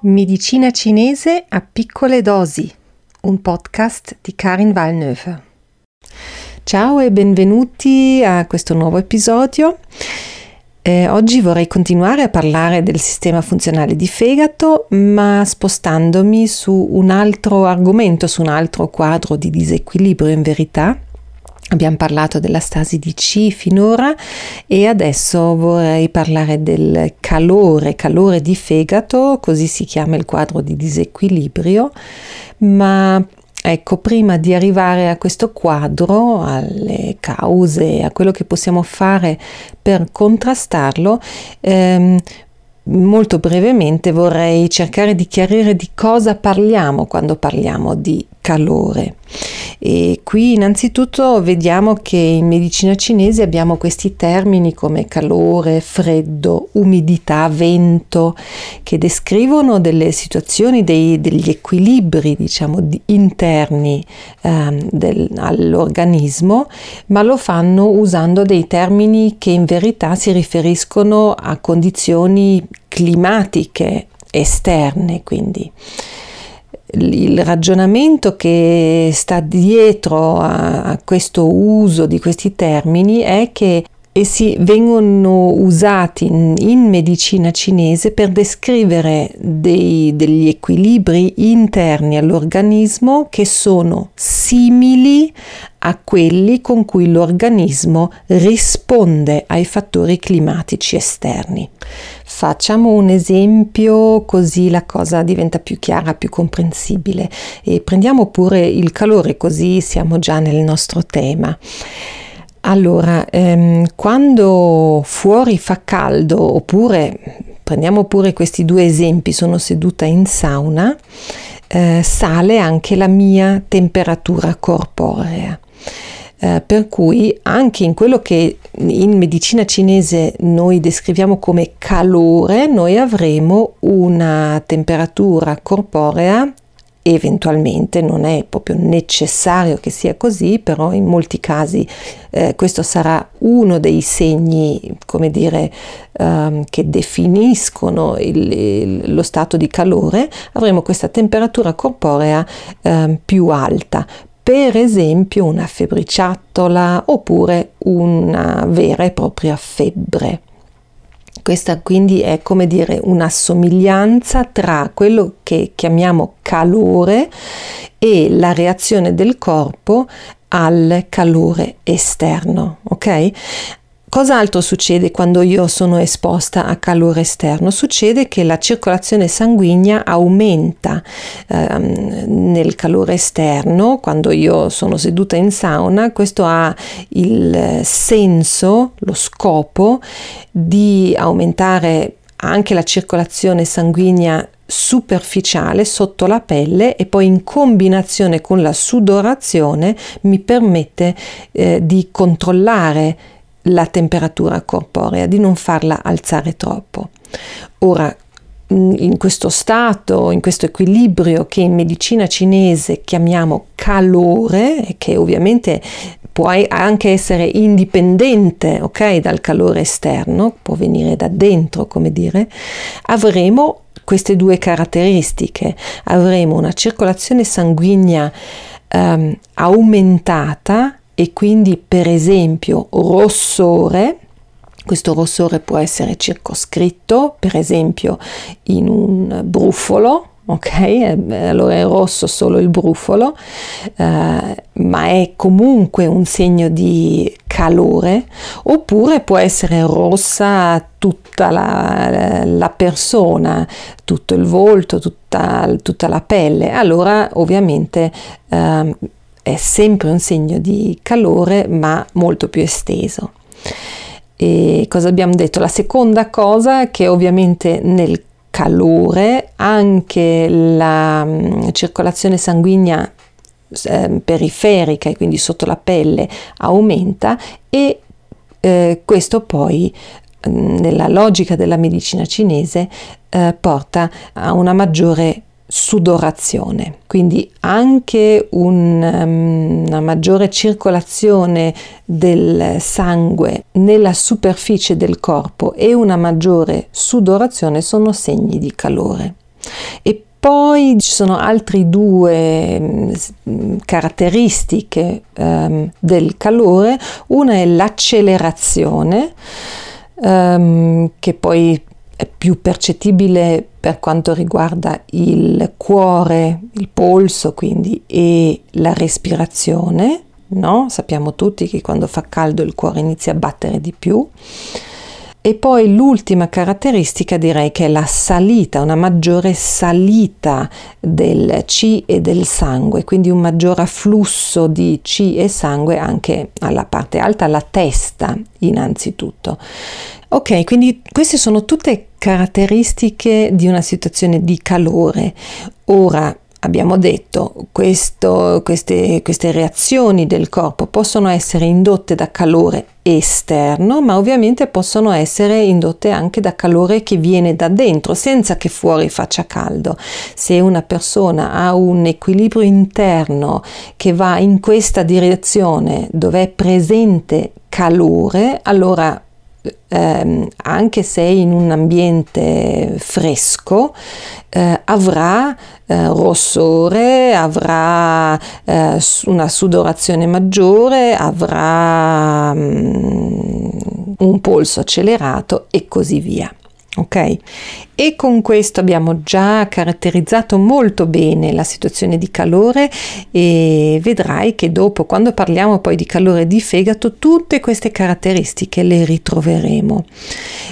Medicina cinese a piccole dosi, un podcast di Karin Valneuve. Ciao e benvenuti a questo nuovo episodio. Eh, oggi vorrei continuare a parlare del sistema funzionale di fegato, ma spostandomi su un altro argomento, su un altro quadro di disequilibrio in verità, Abbiamo parlato della stasi di C finora e adesso vorrei parlare del calore, calore di fegato, così si chiama il quadro di disequilibrio, ma ecco, prima di arrivare a questo quadro, alle cause, a quello che possiamo fare per contrastarlo, ehm, molto brevemente vorrei cercare di chiarire di cosa parliamo quando parliamo di calore. E qui innanzitutto vediamo che in medicina cinese abbiamo questi termini come calore, freddo, umidità, vento, che descrivono delle situazioni, dei, degli equilibri diciamo di, interni ehm, del, all'organismo, ma lo fanno usando dei termini che in verità si riferiscono a condizioni climatiche esterne, quindi il ragionamento che sta dietro a, questo uso di questi termini è che essi vengono usati in, in medicina cinese per descrivere dei, degli equilibri interni all'organismo che sono simili a quelli con cui l'organismo risponde ai fattori climatici esterni. Facciamo un esempio così la cosa diventa più chiara, più comprensibile e prendiamo pure il calore così siamo già nel nostro tema. Allora, ehm, quando fuori fa caldo, oppure prendiamo pure questi due esempi, sono seduta in sauna, eh, sale anche la mia temperatura corporea. Eh, per cui anche in quello che in medicina cinese noi descriviamo come calore, noi avremo una temperatura corporea eventualmente non è proprio necessario che sia così, però in molti casi eh, questo sarà uno dei segni, come dire, um, che definiscono il, il, lo stato di calore, avremo questa temperatura corporea um, più alta. Per esempio una febbriciattola oppure una vera e propria febbre. Questa quindi è come dire una somiglianza tra quello che chiamiamo calore e la reazione del corpo al calore esterno, ok? Cos'altro succede quando io sono esposta a calore esterno? Succede che la circolazione sanguigna aumenta ehm, nel calore esterno, quando io sono seduta in sauna, questo ha il senso, lo scopo di aumentare anche la circolazione sanguigna superficiale sotto la pelle e poi in combinazione con la sudorazione mi permette eh, di controllare la temperatura corporea, di non farla alzare troppo. Ora, in questo stato, in questo equilibrio che in medicina cinese chiamiamo calore, che ovviamente può anche essere indipendente okay, dal calore esterno, può venire da dentro, come dire, avremo queste due caratteristiche. Avremo una circolazione sanguigna um, aumentata e quindi per esempio rossore, questo rossore può essere circoscritto per esempio in un brufolo, ok? Allora è rosso solo il brufolo, eh, ma è comunque un segno di calore, oppure può essere rossa tutta la, la persona, tutto il volto, tutta, tutta, la pelle. Allora ovviamente eh, è sempre un segno di calore ma molto più esteso. E cosa abbiamo detto? La seconda cosa è che ovviamente nel calore anche la um, circolazione sanguigna eh, periferica e quindi sotto la pelle aumenta e eh, questo poi nella logica della medicina cinese eh, porta a una maggiore sudorazione, quindi anche un, um, una maggiore circolazione del sangue nella superficie del corpo e una maggiore sudorazione sono segni di calore. E poi ci sono altre due mm, caratteristiche um, del calore, una è l'accelerazione, um, che poi è più percettibile per quanto riguarda il cuore, il polso quindi e la respirazione, no? Sappiamo tutti che quando fa caldo il cuore inizia a battere di più. E poi l'ultima caratteristica direi che è la salita, una maggiore salita del C e del sangue, quindi un maggior afflusso di C e sangue anche alla parte alta, alla testa innanzitutto. Ok, quindi queste sono tutte caratteristiche di una situazione di calore. Ora, abbiamo detto, questo, queste, queste reazioni del corpo possono essere indotte da calore esterno, ma ovviamente possono essere indotte anche da calore che viene da dentro, senza che fuori faccia caldo. Se una persona ha un equilibrio interno che va in questa direzione, dove è presente calore, allora eh, anche se in un ambiente fresco, eh, avrà eh, rossore, avrà eh, una sudorazione maggiore, avrà mm, un polso accelerato e così via ok? E con questo abbiamo già caratterizzato molto bene la situazione di calore e vedrai che dopo, quando parliamo poi di calore di fegato, tutte queste caratteristiche le ritroveremo.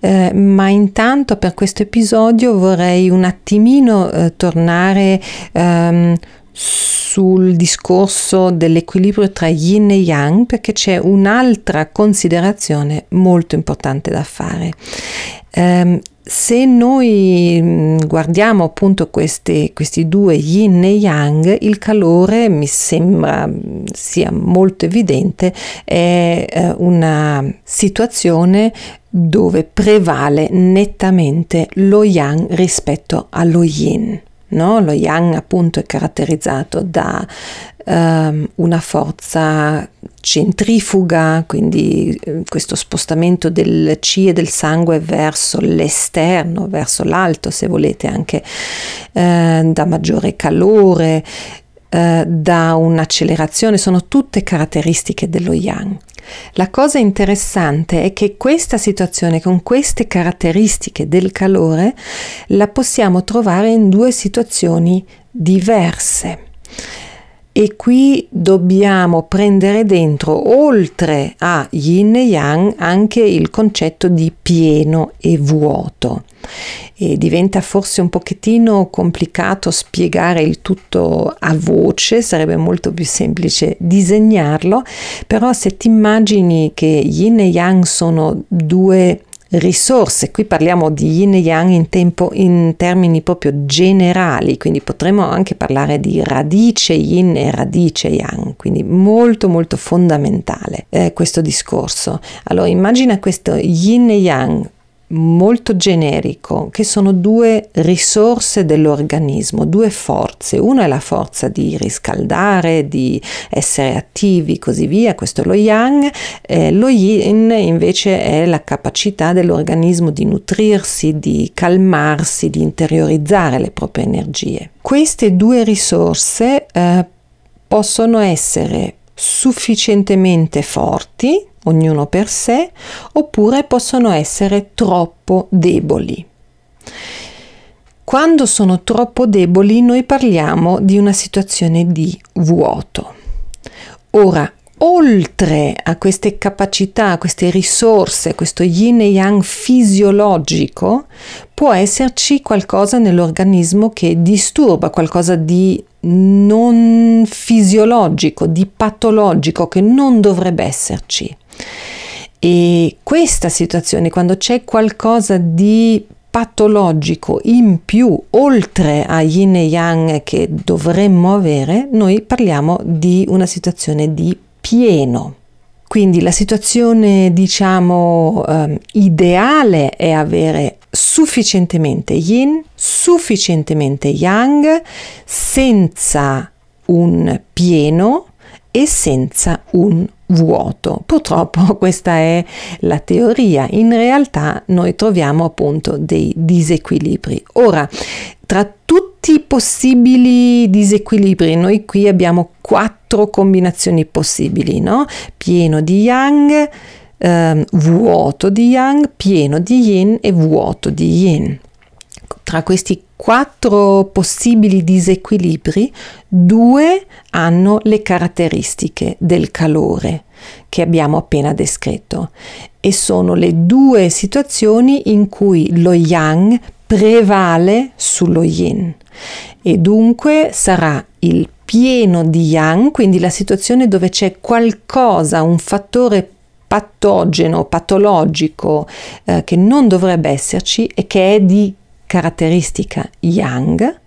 Eh, ma intanto per questo episodio vorrei un attimino eh, tornare ehm, sul discorso dell'equilibrio tra yin e yang perché c'è un'altra considerazione molto importante da fare. Um, se noi mm, guardiamo appunto questi, questi, due yin e yang, il calore mi sembra mm, sia molto evidente, è eh, una situazione dove prevale nettamente lo yang rispetto allo yin. No? Lo yang appunto è caratterizzato da um, una forza centrifuga, quindi eh, questo spostamento del C e del sangue verso l'esterno, verso l'alto se volete, anche eh, da maggiore calore, eh, da un'accelerazione, sono tutte caratteristiche dello yang. La cosa interessante è che questa situazione con queste caratteristiche del calore la possiamo trovare in due situazioni diverse. E qui dobbiamo prendere dentro, oltre a yin e yang, anche il concetto di pieno e vuoto. E diventa forse un pochettino complicato spiegare il tutto a voce, sarebbe molto più semplice disegnarlo, però se ti immagini che yin e yang sono due risorse. Qui parliamo di yin e yang in, tempo, in termini proprio generali, quindi potremmo anche parlare di radice yin e radice yang, quindi molto molto fondamentale eh, questo discorso. Allora immagina questo yin e yang molto generico che sono due risorse dell'organismo, due forze. Una è la forza di riscaldare, di essere attivi, così via, questo è lo yang, eh, lo yin invece è la capacità dell'organismo di nutrirsi, di calmarsi, di interiorizzare le proprie energie. Queste due risorse eh, possono essere sufficientemente forti ognuno per sé, oppure possono essere troppo deboli. Quando sono troppo deboli noi parliamo di una situazione di vuoto. Ora, oltre a queste capacità, a queste risorse, questo yin e yang fisiologico, può esserci qualcosa nell'organismo che disturba, qualcosa di non fisiologico, di patologico che non dovrebbe esserci. E questa situazione, quando c'è qualcosa di patologico in più, oltre a yin e yang che dovremmo avere, noi parliamo di una situazione di pieno. Quindi la situazione, diciamo, um, ideale è avere sufficientemente yin, sufficientemente yang, senza un pieno e senza un vuoto. Purtroppo questa è la teoria, in realtà noi troviamo appunto dei disequilibri. Ora, tra tutti i possibili disequilibri, noi qui abbiamo quattro combinazioni possibili, no? Pieno di yang, ehm, vuoto di yang, pieno di yin e vuoto di yin. Tra questi quattro possibili disequilibri, due hanno le caratteristiche del calore che abbiamo appena descritto e sono le due situazioni in cui lo yang prevale sullo yin. E dunque sarà il pieno di yang, quindi la situazione dove c'è qualcosa, un fattore patogeno, patologico eh, che non dovrebbe esserci e che è di caratteristica yang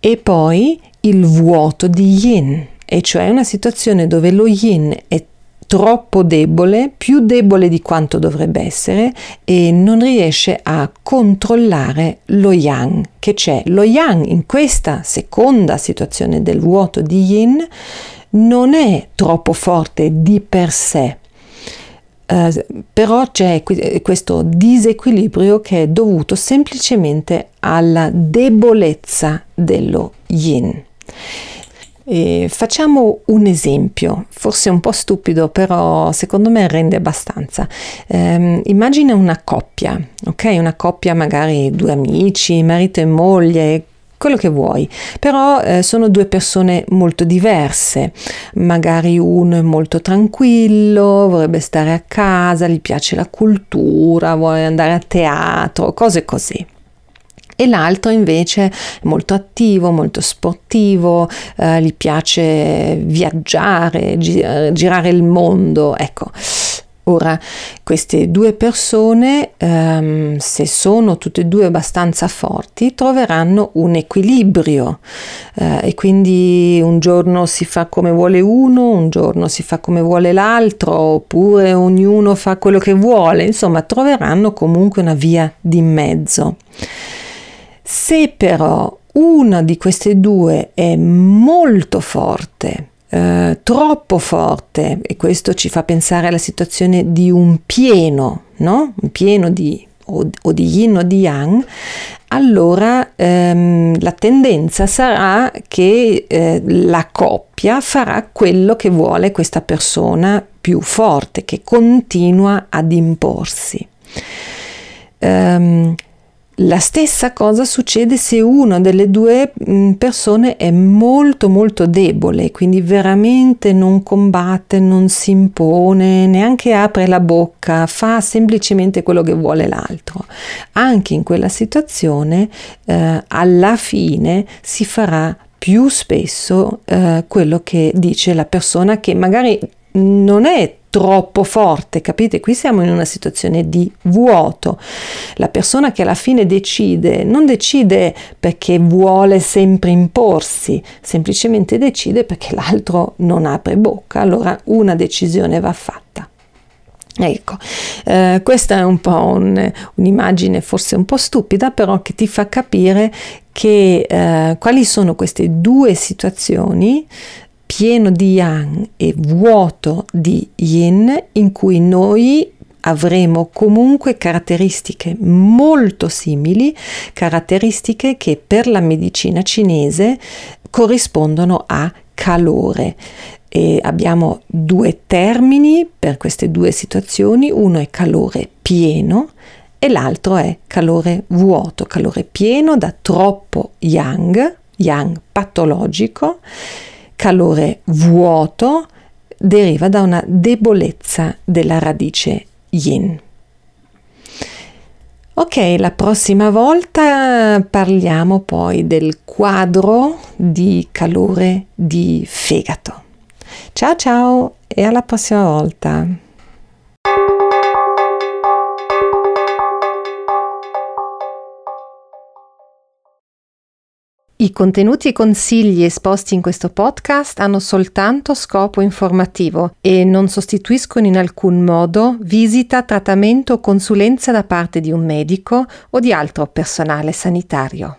e poi il vuoto di yin, e cioè una situazione dove lo yin è troppo debole, più debole di quanto dovrebbe essere e non riesce a controllare lo yang che c'è. Lo yang in questa seconda situazione del vuoto di yin non è troppo forte di per sé, Uh, però c'è questo disequilibrio che è dovuto semplicemente alla debolezza dello yin. E facciamo un esempio, forse un po' stupido, però secondo me rende abbastanza. Um, immagina una coppia, ok? Una coppia magari due amici, marito e moglie, quello che vuoi, però eh, sono due persone molto diverse, magari uno è molto tranquillo, vorrebbe stare a casa, gli piace la cultura, vuole andare a teatro, cose così. E l'altro invece è molto attivo, molto sportivo, eh, gli piace viaggiare, gi- girare il mondo, ecco. Ora, queste due persone, ehm, se sono tutte e due abbastanza forti, troveranno un equilibrio eh, e quindi un giorno si fa come vuole uno, un giorno si fa come vuole l'altro, oppure ognuno fa quello che vuole, insomma, troveranno comunque una via di mezzo. Se però una di queste due è molto forte, eh, troppo forte e questo ci fa pensare alla situazione di un pieno, no? Un pieno di o, o di yin o di yang, allora ehm, la tendenza sarà che eh, la coppia farà quello che vuole questa persona più forte, che continua ad imporsi. Um, la stessa cosa succede se una delle due mm, persone è molto molto debole, quindi veramente non combatte, non si impone, neanche apre la bocca, fa semplicemente quello che vuole l'altro. Anche in quella situazione eh, alla fine si farà più spesso eh, quello che dice la persona che magari non è troppo forte, capite? Qui siamo in una situazione di vuoto. La persona che alla fine decide non decide perché vuole sempre imporsi, semplicemente decide perché l'altro non apre bocca, allora una decisione va fatta. Ecco, eh, questa è un po' un, un'immagine forse un po' stupida, però che ti fa capire che eh, quali sono queste due situazioni pieno di yang e vuoto di yin in cui noi avremo comunque caratteristiche molto simili, caratteristiche che per la medicina cinese corrispondono a calore. E abbiamo due termini per queste due situazioni, uno è calore pieno e l'altro è calore vuoto, calore pieno da troppo yang, yang patologico calore vuoto deriva da una debolezza della radice yin. Ok, la prossima volta parliamo poi del quadro di calore di fegato. Ciao ciao e alla prossima volta. I contenuti e consigli esposti in questo podcast hanno soltanto scopo informativo e non sostituiscono in alcun modo visita, trattamento o consulenza da parte di un medico o di altro personale sanitario.